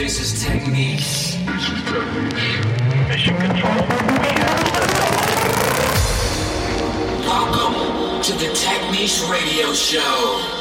This is Techniques. Mission control. We have liftoff. Welcome to the Techniques Radio Show.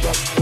Just